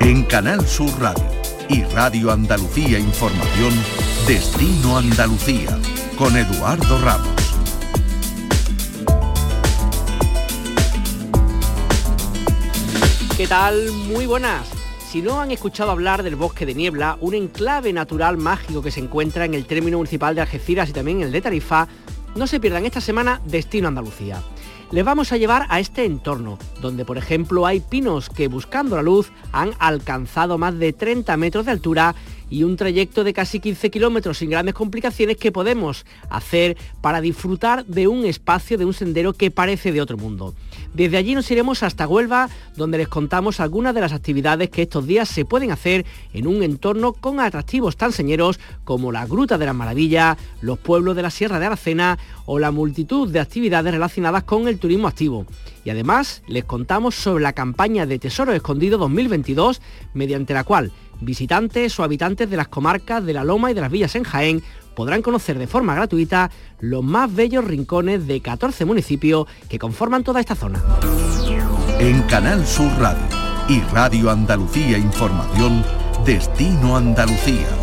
En Canal Sur Radio y Radio Andalucía Información, Destino Andalucía, con Eduardo Ramos. ¿Qué tal? Muy buenas. Si no han escuchado hablar del bosque de niebla, un enclave natural mágico que se encuentra en el término municipal de Algeciras y también en el de Tarifa, no se pierdan esta semana Destino Andalucía les vamos a llevar a este entorno, donde por ejemplo hay pinos que buscando la luz han alcanzado más de 30 metros de altura y un trayecto de casi 15 kilómetros sin grandes complicaciones que podemos hacer para disfrutar de un espacio, de un sendero que parece de otro mundo. Desde allí nos iremos hasta Huelva, donde les contamos algunas de las actividades que estos días se pueden hacer en un entorno con atractivos tan señeros como la Gruta de las Maravillas, los pueblos de la Sierra de Aracena o la multitud de actividades relacionadas con el turismo activo. Y además les contamos sobre la campaña de Tesoro Escondido 2022, mediante la cual visitantes o habitantes de las comarcas de la Loma y de las Villas en Jaén podrán conocer de forma gratuita los más bellos rincones de 14 municipios que conforman toda esta zona. En Canal Sur Radio y Radio Andalucía Información, Destino Andalucía.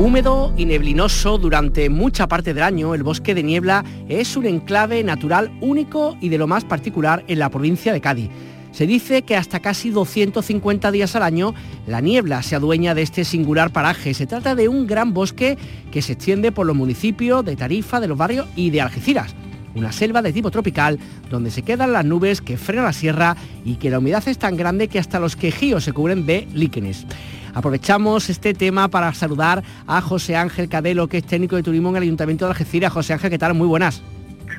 Húmedo y neblinoso durante mucha parte del año, el bosque de niebla es un enclave natural único y de lo más particular en la provincia de Cádiz. Se dice que hasta casi 250 días al año la niebla se adueña de este singular paraje. Se trata de un gran bosque que se extiende por los municipios de Tarifa, de los barrios y de Algeciras. Una selva de tipo tropical donde se quedan las nubes que frenan la sierra y que la humedad es tan grande que hasta los quejíos se cubren de líquenes. Aprovechamos este tema para saludar a José Ángel Cadelo, que es técnico de turismo en el Ayuntamiento de Algeciras. José Ángel, ¿qué tal? Muy buenas.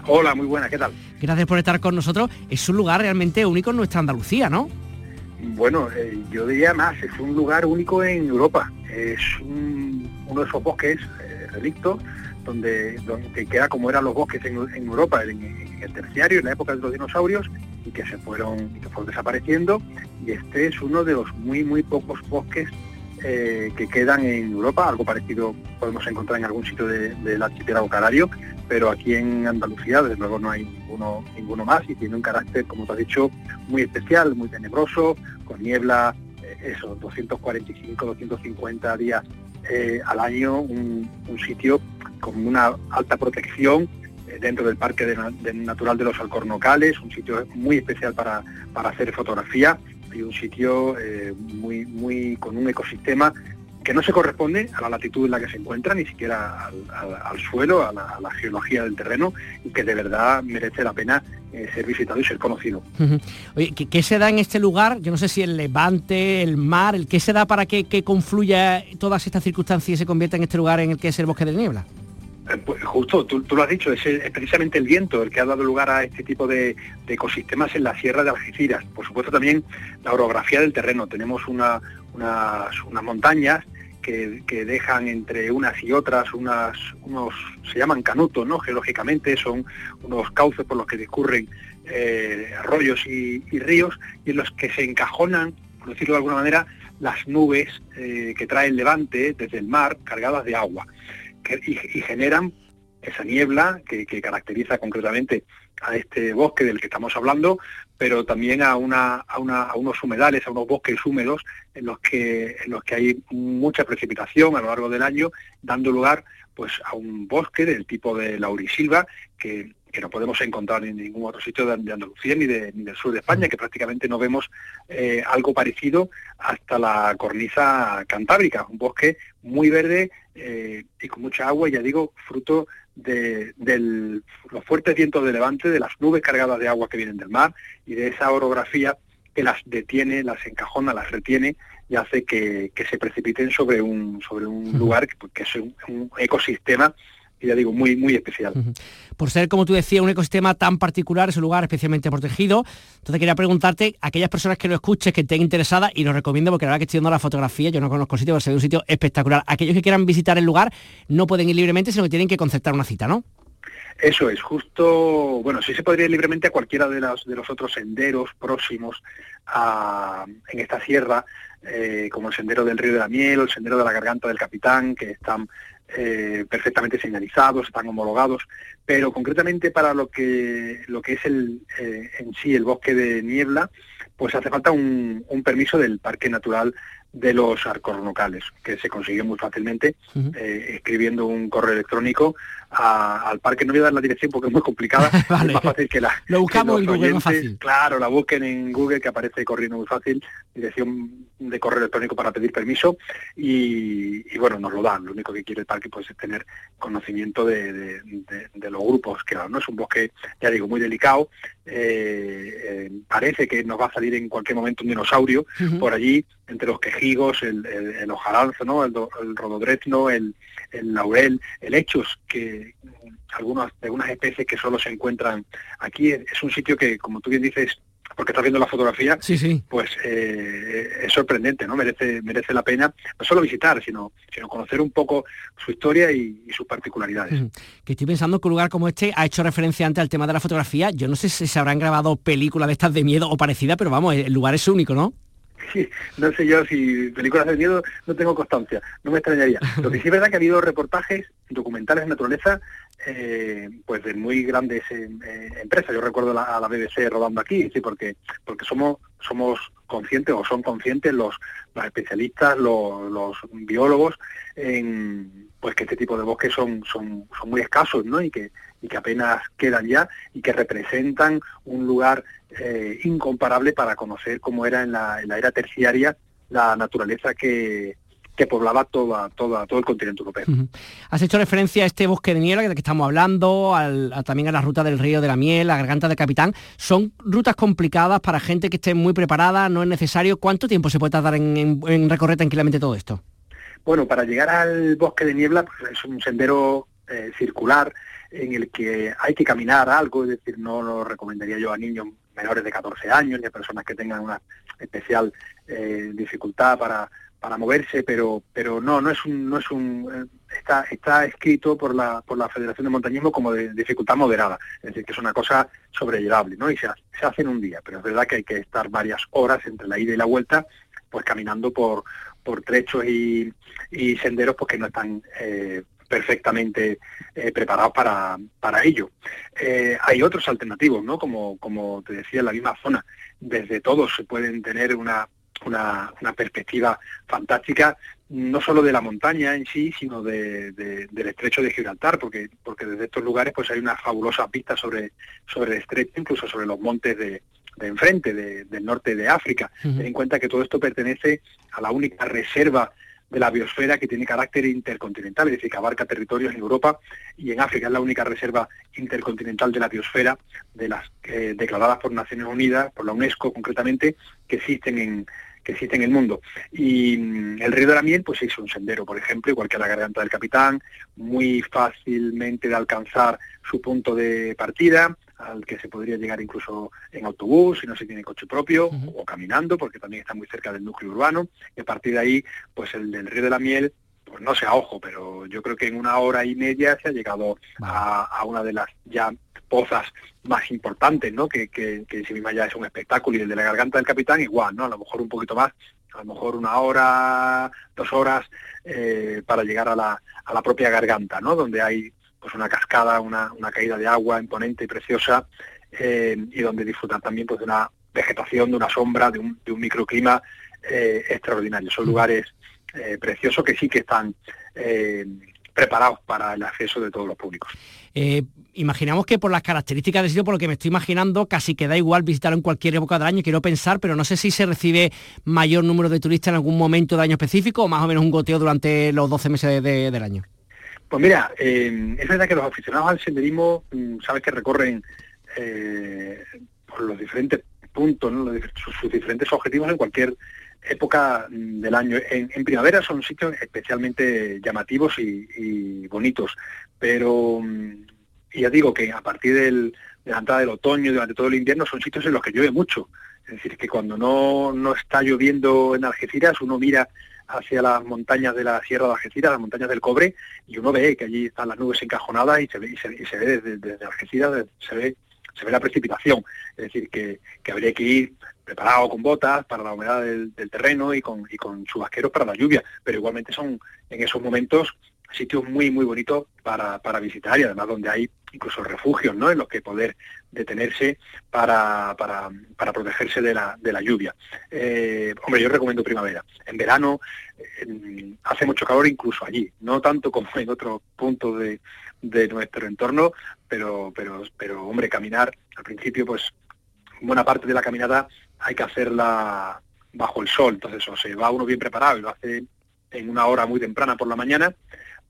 Hola, muy buenas, ¿qué tal? Gracias por estar con nosotros. Es un lugar realmente único en nuestra Andalucía, ¿no? Bueno, eh, yo diría más, es un lugar único en Europa. Es uno de esos bosques eh, relictos donde, donde queda como eran los bosques en, Europa en, el terciario, en la época de los dinosaurios, y que se fueron, que fueron desapareciendo. Y este es uno de los muy, muy pocos bosques eh, que quedan en Europa, algo parecido podemos encontrar en algún sitio del archipiélago canario, pero aquí en Andalucía desde luego no hay ninguno, ninguno más y tiene un carácter, como te has dicho, muy especial, muy tenebroso, con niebla, eh, eso, 245, 250 días eh, al año, un, sitio con una alta protección dentro del Parque Natural de los Alcornocales, un sitio muy especial para, para hacer fotografía y un sitio eh, muy, muy con un ecosistema que no se corresponde a la latitud en la que se encuentra, ni siquiera al, suelo, a la, geología del terreno, y que de verdad merece la pena eh, ser visitado y ser conocido. Oye, ¿qué, se da en este lugar? Yo no sé si el levante, el mar, el, ¿qué se da para que, que confluya todas estas circunstancias y se convierta en este lugar en el que es el bosque de niebla? Eh, pues justo, tú, lo has dicho, es, precisamente el viento el que ha dado lugar a este tipo de, ecosistemas en la sierra de Algeciras. Por supuesto también la orografía del terreno. Tenemos unas, montañas que, dejan entre unas y otras unas, unos, se llaman canutos, ¿no? Geológicamente son unos cauces por los que discurren eh, arroyos y, ríos y en los que se encajonan, por decirlo de alguna manera, las nubes eh, que trae el levante desde el mar cargadas de agua y, generan esa niebla que, caracteriza concretamente a este bosque del que estamos hablando, pero también a, a, unos humedales, a unos bosques húmedos en los que, en los que hay mucha precipitación a lo largo del año, dando lugar pues a un bosque del tipo de laurisilva que, que no podemos encontrar en ningún otro sitio de, Andalucía ni, ni, del sur de España, que prácticamente no vemos eh, algo parecido hasta la cornisa cantábrica, un bosque muy verde eh, y con mucha agua, ya digo, fruto de, los fuertes vientos de levante, de las nubes cargadas de agua que vienen del mar y de esa orografía que las detiene, las encajona, las retiene y hace que, se precipiten sobre un, sobre un lugar que, que es un ecosistema y ya digo, muy, muy especial. Por ser, como tú decías, un ecosistema tan particular, es un lugar especialmente protegido. Entonces quería preguntarte, aquellas personas que lo escuchen, que estén interesadas, y lo recomiendo porque la verdad que estoy viendo la fotografía, yo no conozco el sitio, pero se ve un sitio espectacular. Aquellos que quieran visitar el lugar no pueden ir libremente, sino que tienen que concertar una cita, ¿no? Eso es, justo, bueno, sí se podría ir libremente a cualquiera de, los, de los otros senderos próximos en esta sierra, eh, como el sendero del río de la miel o el sendero de la garganta del capitán, que están eh, perfectamente señalizados, están homologados, pero concretamente para lo que, lo que es el, eh, en sí el bosque de niebla, pues hace falta un, un permiso del Parque Natural de los arcos locales, que se consigue muy fácilmente eh, escribiendo un correo electrónico al parque. No voy a dar la dirección porque es muy complicada, es más fácil que la... Lo buscamos en Google más fácil. Claro, la busquen en Google que aparece corriendo muy fácil, dirección de correo electrónico para pedir permiso y, bueno, nos lo dan. Lo único que quiere el parque pues, es tener conocimiento de, los grupos que ¿no? Es un bosque, ya digo, muy delicado. Eh, eh, parece que nos va a salir en cualquier momento un dinosaurio por allí, entre los quejigos, el, el, el ¿no? el, el rododrezno, el, el laurel, el hechos, que algunas, algunas especies que solo se encuentran aquí. Es un sitio que, como tú bien dices, porque estás viendo la fotografía, sí, sí. pues eh, es sorprendente, ¿no? Merece, merece la pena no solo visitar, sino, sino conocer un poco su historia y, sus particularidades. Que estoy pensando que un lugar como este ha hecho referencia antes al tema de la fotografía. Yo no sé si se habrán grabado películas de estas de miedo o parecida, pero vamos, el lugar es único, ¿no? No sé yo si películas de miedo no tengo constancia, no me extrañaría. Lo que sí es verdad que ha habido reportajes documentales de naturaleza eh, pues de muy grandes eh, eh, empresas. Yo recuerdo a la BBC rodando aquí, sí, porque porque somos somos conscientes o son conscientes los, los especialistas, los, los, biólogos en pues que este tipo de bosques son son, son muy escasos, ¿no? Y que y que apenas quedan ya y que representan un lugar incomparable para conocer cómo era en la, en la era terciaria la naturaleza que, que poblaba toda, toda, todo el continente europeo. Has hecho referencia a este bosque de niebla del que estamos hablando, también a la ruta del río de la miel, la garganta del capitán. Son rutas complicadas para gente que esté muy preparada, no es necesario. ¿Cuánto tiempo se puede tardar en, recorrer tranquilamente todo esto? Bueno, para llegar al bosque de niebla pues, es un sendero eh, circular en el que hay que caminar algo, es decir, no lo recomendaría yo a niños menores de 14 años ni a personas que tengan una especial eh, dificultad para, para moverse, pero pero no, no es un, no es un eh, está está escrito por la por la Federación de Montañismo como de dificultad moderada, es decir, que es una cosa sobrellevable, ¿no? Y se, se hace en un día, pero es verdad que hay que estar varias horas entre la ida y la vuelta, pues caminando por por trechos y, y senderos pues que no están eh, perfectamente eh, preparados para, para ello. hay otros alternativos, ¿no? Como, como te decía, en la misma zona. Desde todos se pueden tener una una, perspectiva fantástica, no solo de la montaña en sí, sino de, del estrecho de Gibraltar, porque, porque desde estos lugares pues hay una fabulosa vista sobre, sobre el estrecho, incluso sobre los montes de, de enfrente, del norte de África. Ten en cuenta que todo esto pertenece a la única reserva de la biosfera que tiene carácter intercontinental, es decir, que abarca territorios en Europa y en África. Es la única reserva intercontinental de la biosfera, de las eh, declaradas por Naciones Unidas, por la UNESCO concretamente, que existen en, que existe en el mundo. Y mm, el río de la miel, pues es un sendero, por ejemplo, igual que la garganta del capitán, muy fácilmente de alcanzar su punto de partida, al que se podría llegar incluso en autobús, si no se tiene coche propio, o caminando, porque también está muy cerca del núcleo urbano, y a partir de ahí, pues el del río de la miel pues no sé a ojo, pero yo creo que en una hora y media se ha llegado a, una de las ya pozas más importantes, ¿no? Que, que, que si misma ya es un espectáculo y el de la garganta del capitán igual, ¿no? A lo mejor un poquito más, a lo mejor una hora, dos horas eh, para llegar a la, a la propia garganta, ¿no? Donde hay pues una cascada, una, una caída de agua imponente y preciosa eh, y donde disfrutar también pues de una vegetación, de una sombra, de un, de un microclima eh, extraordinario. Son lugares eh, preciosos que sí que están preparados para el acceso de todos los públicos. Eh, imaginamos que por las características del sitio, por lo que me estoy imaginando, casi que da igual visitarlo en cualquier época del año, quiero pensar, pero no sé si se recibe mayor número de turistas en algún momento de año específico o más o menos un goteo durante los 12 meses del año. Pues mira, es verdad que los aficionados al senderismo, mm, sabes que recorren por los diferentes puntos, sus diferentes objetivos en cualquier época del año. En, primavera son sitios especialmente llamativos y, bonitos, pero mm, ya digo que a partir del, de la entrada del otoño, durante todo el invierno, son sitios en los que llueve mucho. Es decir, que cuando no, no está lloviendo en Algeciras, uno mira hacia las montañas de la Sierra de Algeciras, las montañas del Cobre, y uno ve que allí están las nubes encajonadas y se ve, y se, ve desde, desde Algeciras, se ve se ve la precipitación, es decir, que, habría que ir preparado con botas para la humedad del, terreno y con, y con chubasqueros para la lluvia, pero igualmente son en esos momentos sitios muy, muy bonitos para, para visitar y además donde hay incluso refugios ¿no? en los que poder detenerse para, para, para protegerse de la, de la lluvia. Eh, hombre, yo recomiendo primavera. En verano hace mucho calor incluso allí, no tanto como en otros puntos de, de nuestro entorno, pero, pero, pero hombre, caminar al principio, pues buena parte de la caminata hay que hacerla bajo el sol, entonces o se va uno bien preparado y lo hace en una hora muy temprana por la mañana,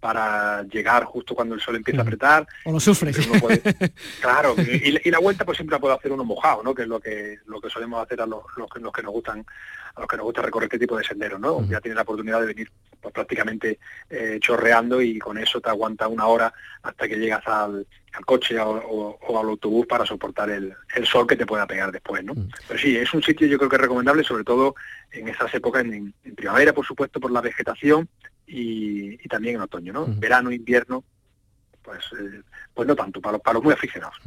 para llegar justo cuando el sol empieza a apretar. O lo sufres. claro, y, la vuelta pues siempre la puede hacer uno mojado, ¿no? Que es lo que lo que solemos hacer a los, los, que nos gustan a los que nos gusta recorrer este tipo de senderos, ¿no? Ya tienes la oportunidad de venir pues, prácticamente eh, chorreando y con eso te aguanta una hora hasta que llegas al, coche o, al autobús para soportar el, sol que te pueda pegar después, ¿no? Pero sí, es un sitio yo creo que es recomendable, sobre todo en esas épocas, en primavera, por supuesto, por la vegetación, y, también en otoño, ¿no? Verano, invierno, pues, eh, pues no tanto, para, para los muy aficionados.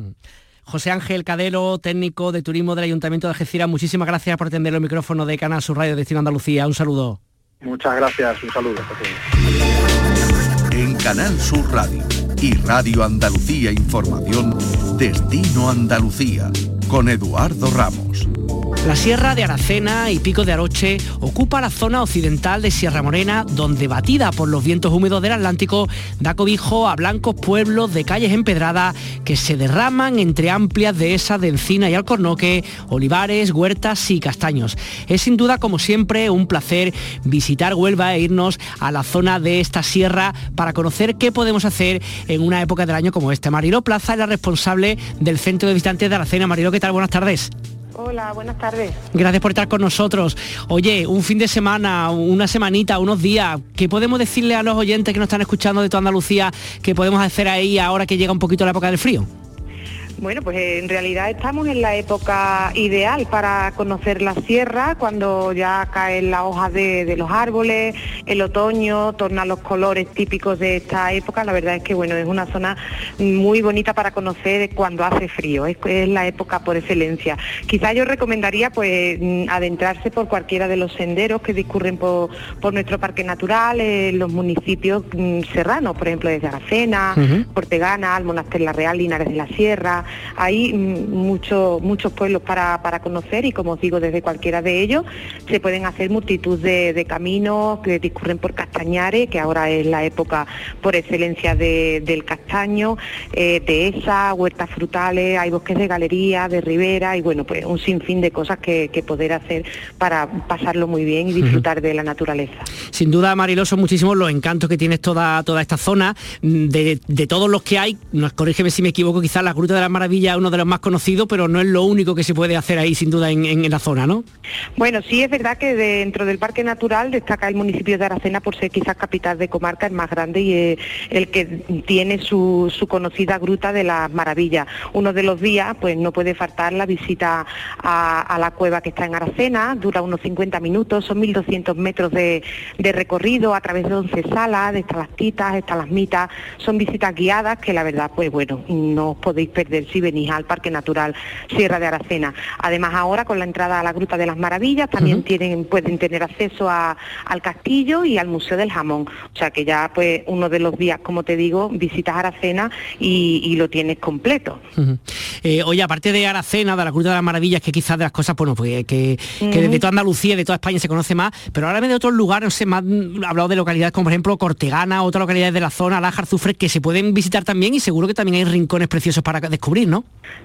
José Ángel Cadelo, técnico de turismo del Ayuntamiento de Algeciras, muchísimas gracias por atender el micrófono de Canal Sur Radio Destino Andalucía. Un saludo. Muchas gracias, un saludo. En Canal Sur Radio y Radio Andalucía Información, Destino Andalucía, con Eduardo Ramos. La Sierra de Aracena y Pico de Aroche ocupa la zona occidental de Sierra Morena, donde batida por los vientos húmedos del Atlántico, da cobijo a blancos pueblos de calles empedradas que se derraman entre amplias dehesas de encina y alcornoque, olivares, huertas y castaños. Es sin duda, como siempre, un placer visitar Huelva e irnos a la zona de esta sierra para conocer qué podemos hacer en una época del año como esta. Marilo Plaza es la responsable del Centro de Visitantes de Aracena. Marilo, ¿qué tal? Buenas tardes. Hola, buenas tardes. Gracias por estar con nosotros. Oye, un fin de semana, una semanita, unos días, ¿qué podemos decirle a los oyentes que nos están escuchando de toda Andalucía que podemos hacer ahí ahora que llega un poquito la época del frío? Bueno, pues en realidad estamos en la época ideal para conocer la sierra, cuando ya caen las hojas de, los árboles, el otoño torna los colores típicos de esta época. La verdad es que bueno, es una zona muy bonita para conocer cuando hace frío, es, la época por excelencia. Quizá yo recomendaría pues adentrarse por cualquiera de los senderos que discurren por, nuestro parque natural, en los municipios mm, serranos, por ejemplo desde Aracena, Portegana, Almonaster La Real, Linares de la Sierra, hay muchos muchos pueblos para, conocer y como os digo, desde cualquiera de ellos se pueden hacer multitud de, caminos que discurren por Castañares, que ahora es la época por excelencia del castaño, eh, de esa, huertas frutales, hay bosques de galería, de ribera y bueno, pues un sinfín de cosas que, poder hacer para pasarlo muy bien y disfrutar de la naturaleza. Sin duda, Mariló, son muchísimos los encantos que tienes toda, toda esta zona, de, de todos los que hay, nos corrígeme si me equivoco, quizás la Gruta de la Maravilla uno de los más conocidos, pero no es lo único que se puede hacer ahí, sin duda, en, la zona, ¿no? Bueno, sí es verdad que dentro del Parque Natural destaca el municipio de Aracena por ser quizás capital de comarca, el más grande y el que tiene su, conocida Gruta de las Maravillas. Uno de los días, pues no puede faltar la visita a, la cueva que está en Aracena, dura unos 50 minutos, son 1.200 metros de, recorrido a través de 11 salas, de estalactitas, estalagmitas, son visitas guiadas que la verdad, pues bueno, no os podéis perder si venís al Parque Natural Sierra de Aracena. Además ahora con la entrada a la Gruta de las Maravillas también tienen, pueden tener acceso al castillo y al Museo del Jamón. O sea que ya pues uno de los días, como te digo, visitas Aracena y, lo tienes completo. Eh, oye, aparte de Aracena, de la Gruta de las Maravillas, que quizás de las cosas, bueno, pues que, que de toda Andalucía, de toda España se conoce más, pero ahora de otros lugares, no sé, más mm, hablado de localidades como por ejemplo Cortegana, otras localidades de la zona, Lájar, Zufre, que se pueden visitar también y seguro que también hay rincones preciosos para descubrir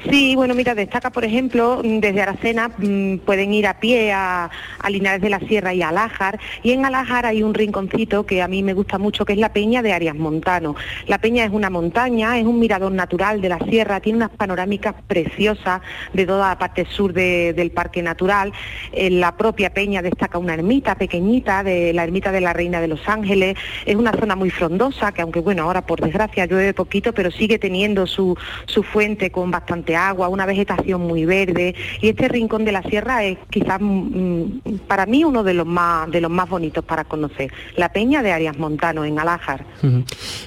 Sí, bueno, mira, destaca, por ejemplo, desde Aracena mm, pueden ir a pie a, Linares de la Sierra y a Alájar, y en Alájar hay un rinconcito que a mí me gusta mucho, que es la Peña de Arias Montano. La Peña es una montaña, es un mirador natural de la sierra, tiene unas panorámicas preciosas de toda la parte sur del Parque Natural. En la propia Peña destaca una ermita pequeñita, de la ermita de la Reina de los Ángeles. Es una zona muy frondosa, que aunque bueno, ahora por desgracia llueve poquito, pero sigue teniendo su, su fuente con bastante agua, una vegetación muy verde y este rincón de la sierra es quizás mm, para mí uno de los más de los más bonitos para conocer. La Peña de Arias Montano en Alájar.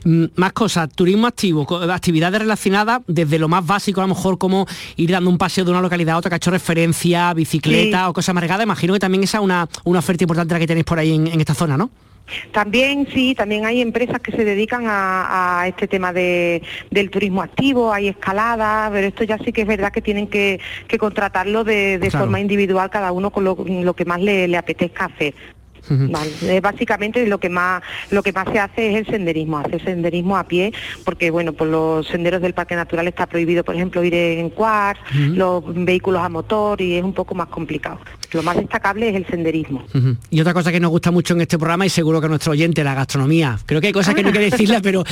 Mm, más cosas, turismo activo, actividades relacionadas desde lo más básico a lo mejor como ir dando un paseo de una localidad a otra que ha hecho referencia, bicicleta o cosas margadas. Imagino que también esa es una, una oferta importante la que tenéis por ahí en, en esta zona, ¿no? También sí, también hay empresas que se dedican a, este tema de, del turismo activo, hay escaladas, pero esto ya sí que es verdad que tienen que, contratarlo de, forma individual cada uno con lo, que más le, le apetezca hacer. Básicamente lo que más lo que más se hace es el senderismo, hacer senderismo a pie, porque bueno, por los senderos del Parque Natural está prohibido, por ejemplo, ir en quad, los vehículos a motor y es un poco más complicado. Lo más destacable es el senderismo. Y otra cosa que nos gusta mucho en este programa y seguro que a nuestro oyente, la gastronomía. Creo que hay cosas que no quiero decirlas, pero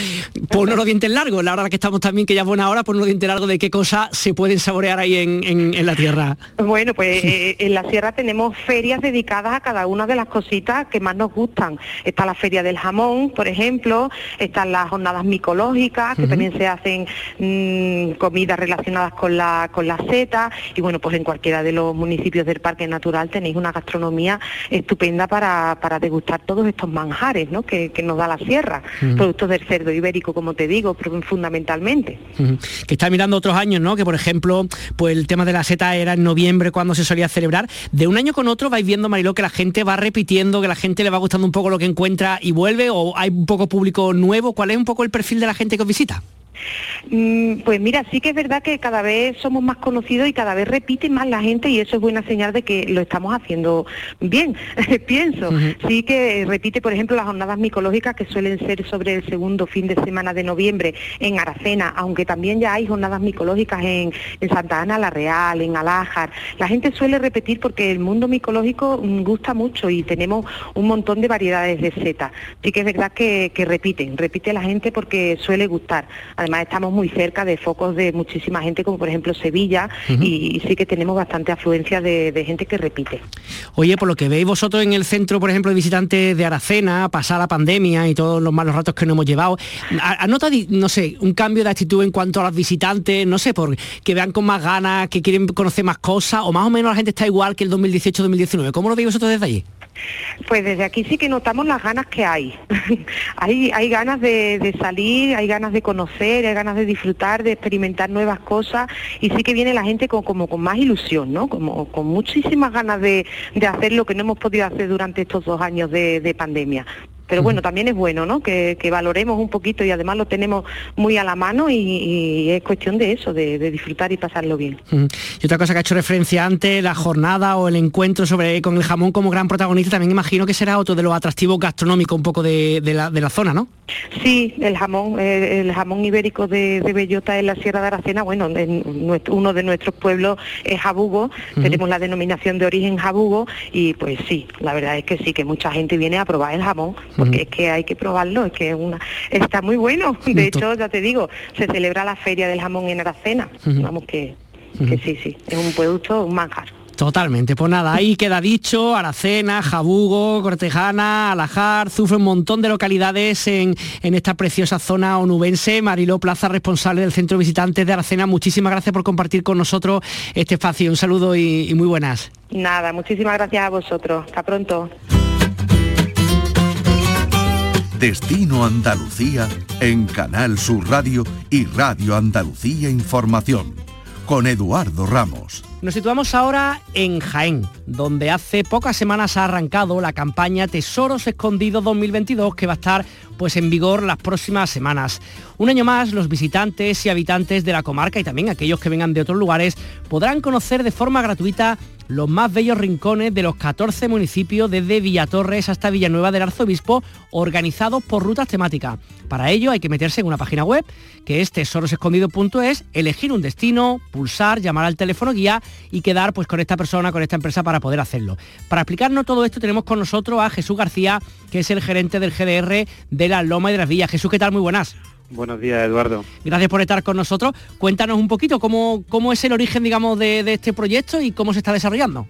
ponnos los dientes largos, la hora que estamos también, que ya es buena hora, ponnos los dientes largos de qué cosas se pueden saborear ahí en, la tierra. Bueno, pues eh, en la sierra tenemos ferias dedicadas a cada una de las cositas que más nos gustan. Está la Feria del Jamón, por ejemplo, están las jornadas micológicas, que también se hacen mm, comidas relacionadas con la, con la seta, y bueno, pues en cualquiera de los municipios del Parque Natural tenéis una gastronomía estupenda para, degustar todos estos manjares ¿no? que, nos da la sierra, productos del cerdo ibérico, como te digo, fundamentalmente. Que está mirando otros años, ¿no? Que por ejemplo, pues el tema de la seta era en noviembre cuando se solía celebrar. De un año con otro vais viendo, Mariló, que la gente va repitiendo que la gente le va gustando un poco lo que encuentra y vuelve o hay un poco público nuevo? ¿Cuál es un poco el perfil de la gente que os visita? Mm, pues mira, sí que es verdad que cada vez somos más conocidos y cada vez repite más la gente y eso es buena señal de que lo estamos haciendo bien, pienso. Sí que repite, por ejemplo, las jornadas micológicas que suelen ser sobre el segundo fin de semana de noviembre en Aracena, aunque también ya hay jornadas micológicas en, Santa Ana la Real, en Alájar. La gente suele repetir porque el mundo micológico mm, gusta mucho y tenemos un montón de variedades de setas. Sí que es verdad que, que repiten, repite la gente porque suele gustar. Además estamos muy cerca de focos de muchísima gente, como por ejemplo Sevilla, y, sí que tenemos bastante afluencia de, gente que repite. Oye, por lo que veis vosotros en el centro, por ejemplo, de visitantes de Aracena, pasada la pandemia y todos los malos ratos que nos hemos llevado, ¿anota, no sé, un cambio de actitud en cuanto a los visitantes, no sé, por que vean con más ganas, que quieren conocer más cosas, o más o menos la gente está igual que el 2018-2019? ¿Cómo lo veis vosotros desde allí? Pues desde aquí sí que notamos las ganas que hay. hay, hay ganas de, salir, hay ganas de conocer, hay ganas de disfrutar, de experimentar nuevas cosas y sí que viene la gente con, como con más ilusión, ¿no? Como con muchísimas ganas de, hacer lo que no hemos podido hacer durante estos dos años de pandemia. Pero bueno, también es bueno, ¿no? Que, valoremos un poquito y además lo tenemos muy a la mano y, es cuestión de eso, de, disfrutar y pasarlo bien. Y otra cosa que ha hecho referencia antes, la jornada o el encuentro sobre con el jamón como gran protagonista, también imagino que será otro de los atractivos gastronómicos un poco de, la, zona, ¿no? Sí, el jamón, eh, el jamón ibérico de, Bellota en la Sierra de Aracena, bueno, en uno de nuestros pueblos es Jabugo, tenemos la denominación de origen Jabugo y pues sí, la verdad es que sí, que mucha gente viene a probar el jamón porque es que hay que probarlo, es que una está muy bueno. De hecho, ya te digo, se celebra la feria del jamón en Aracena. Vamos que, sí, sí, es un producto, un manjar. Totalmente, pues nada, ahí queda dicho, Aracena, Jabugo, Cortejana, Alajar, sufre un montón de localidades en, esta preciosa zona onubense. Mariló Plaza, responsable del Centro de Visitantes de Aracena, muchísimas gracias por compartir con nosotros este espacio. Un saludo y muy buenas. Nada, muchísimas gracias a vosotros. Hasta pronto. Destino Andalucía en Canal Sur Radio y Radio Andalucía Información con Eduardo Ramos. Nos situamos ahora en Jaén, donde hace pocas semanas ha arrancado la campaña Tesoros Escondidos 2022 que va a estar pues en vigor las próximas semanas. Un año más, los visitantes y habitantes de la comarca y también aquellos que vengan de otros lugares podrán conocer de forma gratuita los más bellos rincones de los 14 municipios desde Villatorres hasta Villanueva del Arzobispo, organizados por rutas temáticas. Para ello hay que meterse en una página web que es tesorosescondido.es, elegir un destino, pulsar, llamar al teléfono guía y quedar pues con esta persona, con esta empresa para poder hacerlo. Para explicarnos todo esto tenemos con nosotros a Jesús García, que es el gerente del GDR de la Loma y de las Villas. Jesús, ¿qué tal? Muy buenas. Buenos días, Eduardo. Gracias por estar con nosotros. Cuéntanos un poquito cómo, cómo es el origen, digamos, de, este proyecto y cómo se está desarrollando.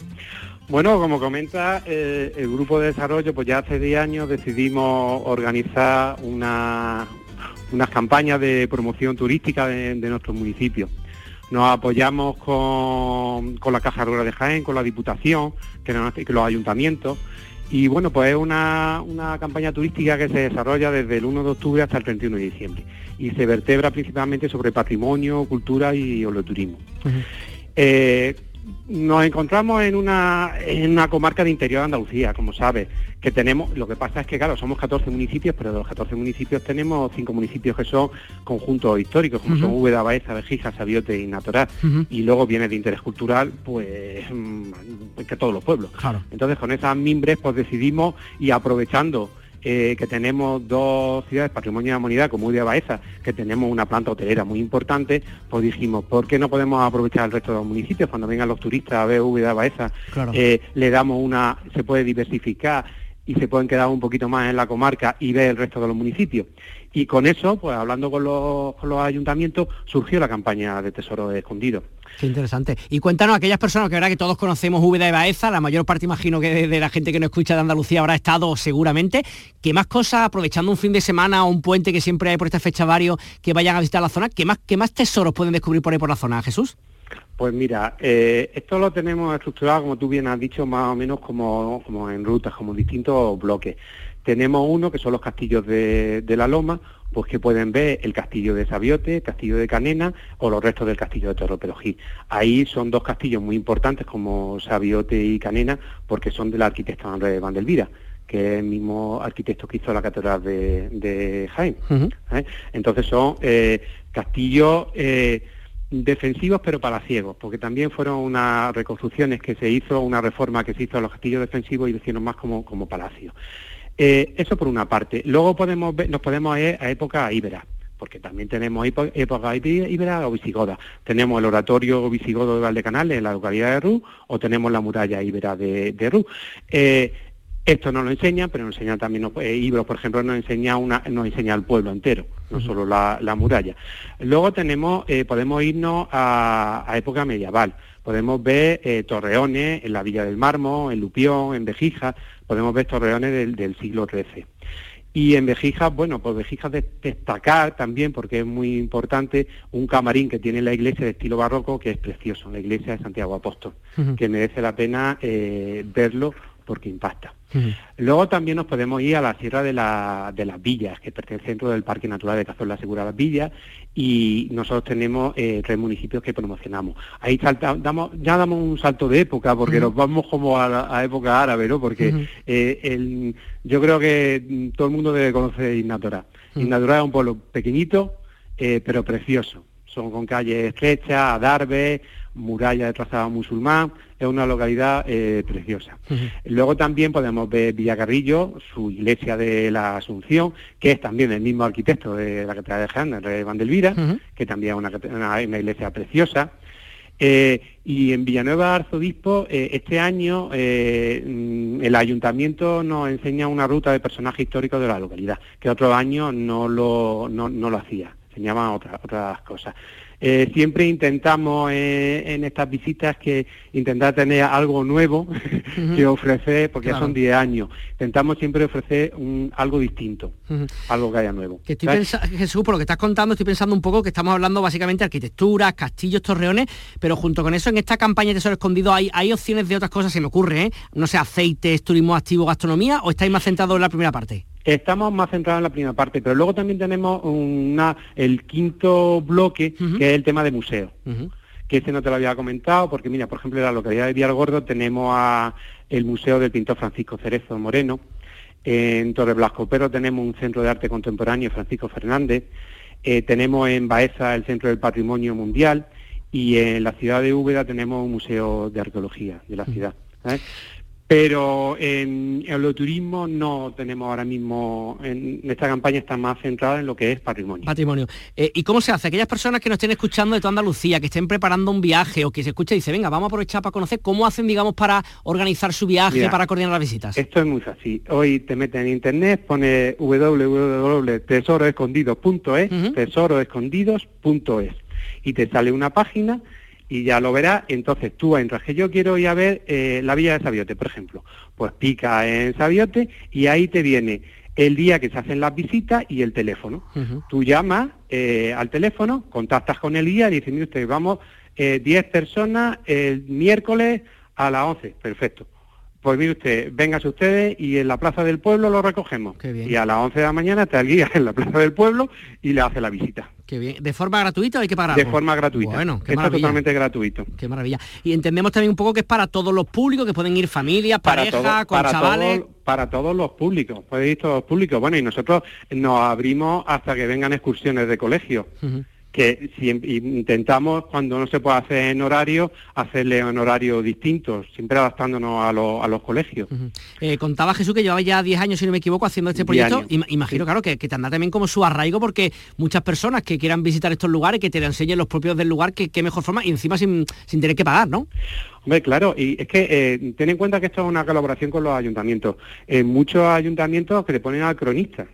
Bueno, como comenta, eh, el grupo de desarrollo, pues ya hace 10 años decidimos organizar una, unas campañas de promoción turística de, nuestro municipio. Nos apoyamos con, la Caja Rural de Jaén, con la Diputación, que, que los ayuntamientos, y bueno, pues es una, campaña turística que se desarrolla desde el 1 de octubre hasta el 31 de diciembre y se vertebra principalmente sobre patrimonio, cultura y oleoturismo. Eh, nos encontramos en una, en una comarca de interior de Andalucía, como sabes, que tenemos, lo que pasa es que claro, somos 14 municipios, pero de los 14 municipios tenemos cinco municipios que son conjuntos históricos, como son Úbeda, Baeza, Vejija, Sabiote y Natural, y luego viene de interés cultural, pues que todos los pueblos. Entonces con esas mimbres pues decidimos y aprovechando eh, que tenemos dos ciudades patrimonio de la humanidad como Udia Baeza, que tenemos una planta hotelera muy importante, pues dijimos, ¿por qué no podemos aprovechar el resto de los municipios? Cuando vengan los turistas a ver Udia Baeza, eh, le damos una, se puede diversificar y se pueden quedar un poquito más en la comarca y ver el resto de los municipios. Y con eso, pues hablando con los, con los ayuntamientos, surgió la campaña de Tesoro Escondido. Qué interesante. Y cuéntanos, aquellas personas que verdad que todos conocemos Úbeda y Baeza, la mayor parte imagino que de, la gente que nos escucha de Andalucía habrá estado seguramente, ¿qué más cosas, aprovechando un fin de semana o un puente que siempre hay por esta fecha varios que vayan a visitar la zona, ¿qué más, qué más tesoros pueden descubrir por ahí por la zona, Jesús? Pues mira, eh, esto lo tenemos estructurado, como tú bien has dicho, más o menos como, como en rutas, como distintos bloques. Tenemos uno que son los castillos de, de la Loma, pues que pueden ver el castillo de Sabiote, el castillo de Canena o los restos del castillo de Torroperojí. Ahí son dos castillos muy importantes como Sabiote y Canena porque son del arquitecto Andrés Vandelvira que es el mismo arquitecto que hizo la catedral de, Jaén. ¿eh? Entonces son eh, castillos eh, defensivos pero para ciegos, porque también fueron unas reconstrucciones que se hizo, una reforma que se hizo a los castillos defensivos y lo hicieron más como, como palacios. Eh, eso por una parte. Luego podemos nos podemos ir a época íbera, porque también tenemos época íbera o visigoda. Tenemos el oratorio visigodo de Valdecanales en la localidad de Rú o tenemos la muralla íbera de, de Rú. Eh, esto no lo enseña, pero nos enseña también, eh, por ejemplo, nos enseña, una, nos enseña el pueblo entero, no solo la, muralla. Luego tenemos, podemos irnos a, época medieval. Podemos ver torreones en la Villa del Marmo, en Lupión, en Vejija, podemos ver torreones del, del siglo XIII. Y en Vejijas, bueno, pues Vejijas destacar también, porque es muy importante, un camarín que tiene la iglesia de estilo barroco, que es precioso, la iglesia de Santiago Apóstol, que merece la pena eh, verlo porque impacta. Luego también nos podemos ir a la Sierra de, la, de las Villas, que pertenece dentro del Parque Natural de Cazorla Segura Las Villas, y nosotros tenemos eh, tres municipios que promocionamos. Ahí damos, ya damos un salto de época, porque nos vamos como a, la, época árabe, ¿no? Porque eh, yo creo que todo el mundo debe conocer Innatura. Innatura es un pueblo pequeñito, eh, pero precioso. Son con calles estrechas, adarves, muralla de trazado musulmán, es una localidad eh, preciosa. Luego también podemos ver Villacarrillo, su iglesia de la Asunción, que es también el mismo arquitecto de la Catedral de Jaén, el rey Vandelvira, que también es una, iglesia preciosa. Eh, y en Villanueva Arzobispo, eh, este año mm, el ayuntamiento nos enseña una ruta de personajes históricos de la localidad, que otro año no lo, no, lo hacía, enseñaba otras otras cosas. Eh, siempre intentamos eh, en estas visitas que intentar tener algo nuevo que ofrecer, porque son 10 años. Intentamos siempre ofrecer un, algo distinto, algo que haya nuevo. Jesús, por lo que estás contando, estoy pensando un poco que estamos hablando básicamente de arquitectura, castillos, torreones, pero junto con eso en esta campaña de Tesoro Escondido hay, hay opciones de otras cosas, se me ocurre, ¿eh? No sé, aceites, turismo activo, gastronomía, o estáis más centrados en la primera parte? Estamos más centrados en la primera parte, pero luego también tenemos una, el quinto bloque, que es el tema de museos. Que ese no te lo había comentado, porque mira, por ejemplo, en la localidad de Villargordo tenemos a el Museo del Pintor Francisco Cerezo Moreno. En Torre Blasco pero tenemos un centro de arte contemporáneo, Francisco Fernández. Eh, tenemos en Baeza el Centro del Patrimonio Mundial y en la ciudad de Úbeda tenemos un museo de arqueología de la ciudad. ¿eh? Pero en el turismo no tenemos ahora mismo, en esta campaña está más centrada en lo que es patrimonio. Patrimonio. Eh, ¿Y cómo se hace? Aquellas personas que nos estén escuchando de toda Andalucía, que estén preparando un viaje o que se escuche y dice, venga, vamos a aprovechar para conocer cómo hacen, digamos, para organizar su viaje, para coordinar las visitas. Esto es muy fácil. Hoy te metes en internet, pone www.tesoroescondidos.es, tesoroescondidos.es y te sale una página y ya lo verás. Entonces tú entras que yo quiero ir a ver eh, la villa de Sabiote, por ejemplo. Pues pica en Sabiote y ahí te viene el día que se hacen las visitas y el teléfono. Tú llamas eh, al teléfono, contactas con el guía y dices, mire usted, vamos 10 eh, personas el miércoles a las 11, perfecto. Pues mire usted, véngase ustedes y en la plaza del pueblo lo recogemos. Y a las 11 de la mañana está el guía en la plaza del pueblo y le hace la visita. Qué bien. ¿De forma gratuita o hay que pagar De forma gratuita. Bueno, qué Está totalmente gratuito. Qué maravilla. Y entendemos también un poco que es para todos los públicos, que pueden ir familias, parejas, con para chavales. para todos los públicos, puede ir todos los públicos. Bueno, y nosotros nos abrimos hasta que vengan excursiones de colegio que si intentamos, cuando no se puede hacer en horario, hacerle en horario distintos, siempre adaptándonos a, a los colegios. Eh, contaba Jesús que llevaba ya 10 años, si no me equivoco, haciendo este proyecto. Imagino, claro, que, que te anda también como su arraigo, porque muchas personas que quieran visitar estos lugares, que te enseñen los propios del lugar, que qué mejor forma, y encima sin, sin tener que pagar, ¿no? Hombre, claro, y es que eh, ten en cuenta que esto es una colaboración con los ayuntamientos. En muchos ayuntamientos que le ponen al cronista.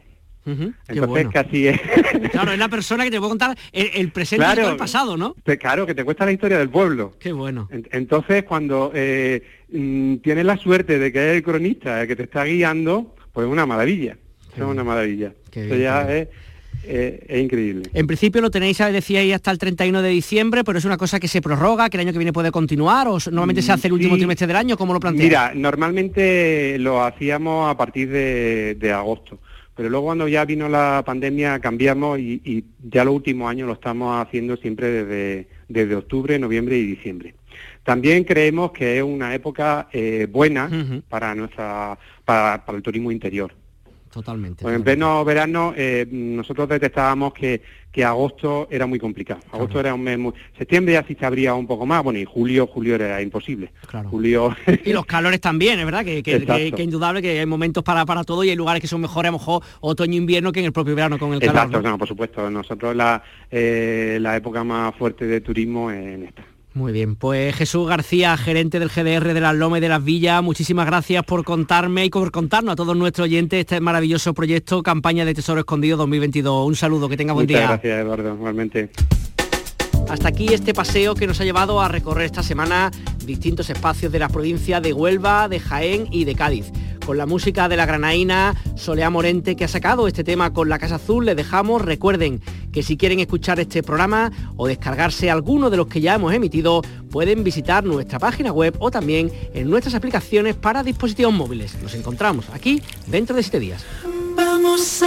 Entonces casi es... Claro, es la persona que te puede contar el, presente y el pasado, ¿no? claro, que te cuesta la historia del pueblo. Qué bueno. entonces, cuando eh, mm, tienes la suerte de que es el cronista el que te está guiando, pues es una maravilla. es una maravilla. Eso ya es, increíble. En principio lo tenéis, decíais, hasta el 31 de diciembre, pero es una cosa que se prorroga, que el año que viene puede continuar, o normalmente se hace el último trimestre del año, ¿cómo lo planteáis? Mira, normalmente lo hacíamos a partir de agosto pero luego cuando ya vino la pandemia cambiamos y, ya los últimos años lo estamos haciendo siempre desde, desde octubre, noviembre y diciembre. También creemos que es una época eh, buena para nuestra para el turismo interior. Totalmente. Pues en pleno verano eh, nosotros detectábamos que, que agosto era muy complicado. Agosto era un mes muy... Septiembre ya sí se abría un poco más, bueno, y julio, julio era imposible. Claro. Julio... y los calores también, es verdad, que, que, indudable que hay momentos para, para todo y hay lugares que son mejores a lo mejor otoño-invierno que en el propio verano con el calor. Exacto, ¿no? por supuesto. Nosotros la, eh, la época más fuerte de turismo es en esta. Muy bien, pues Jesús García, gerente del GDR de las Lomas y de las Villas, muchísimas gracias por contarme y por contarnos a todos nuestros oyentes este maravilloso proyecto Campaña de Tesoro Escondido 2022. Un saludo, que tenga buen Muchas día. Gracias, Eduardo, igualmente. Hasta aquí este paseo que nos ha llevado a recorrer esta semana distintos espacios de la provincia de Huelva, de Jaén y de Cádiz con la música de la granaína Solea Morente que ha sacado este tema con la Casa Azul. Les dejamos, recuerden que si quieren escuchar este programa o descargarse alguno de los que ya hemos emitido, pueden visitar nuestra página web o también en nuestras aplicaciones para dispositivos móviles. Nos encontramos aquí dentro de siete días. Vamos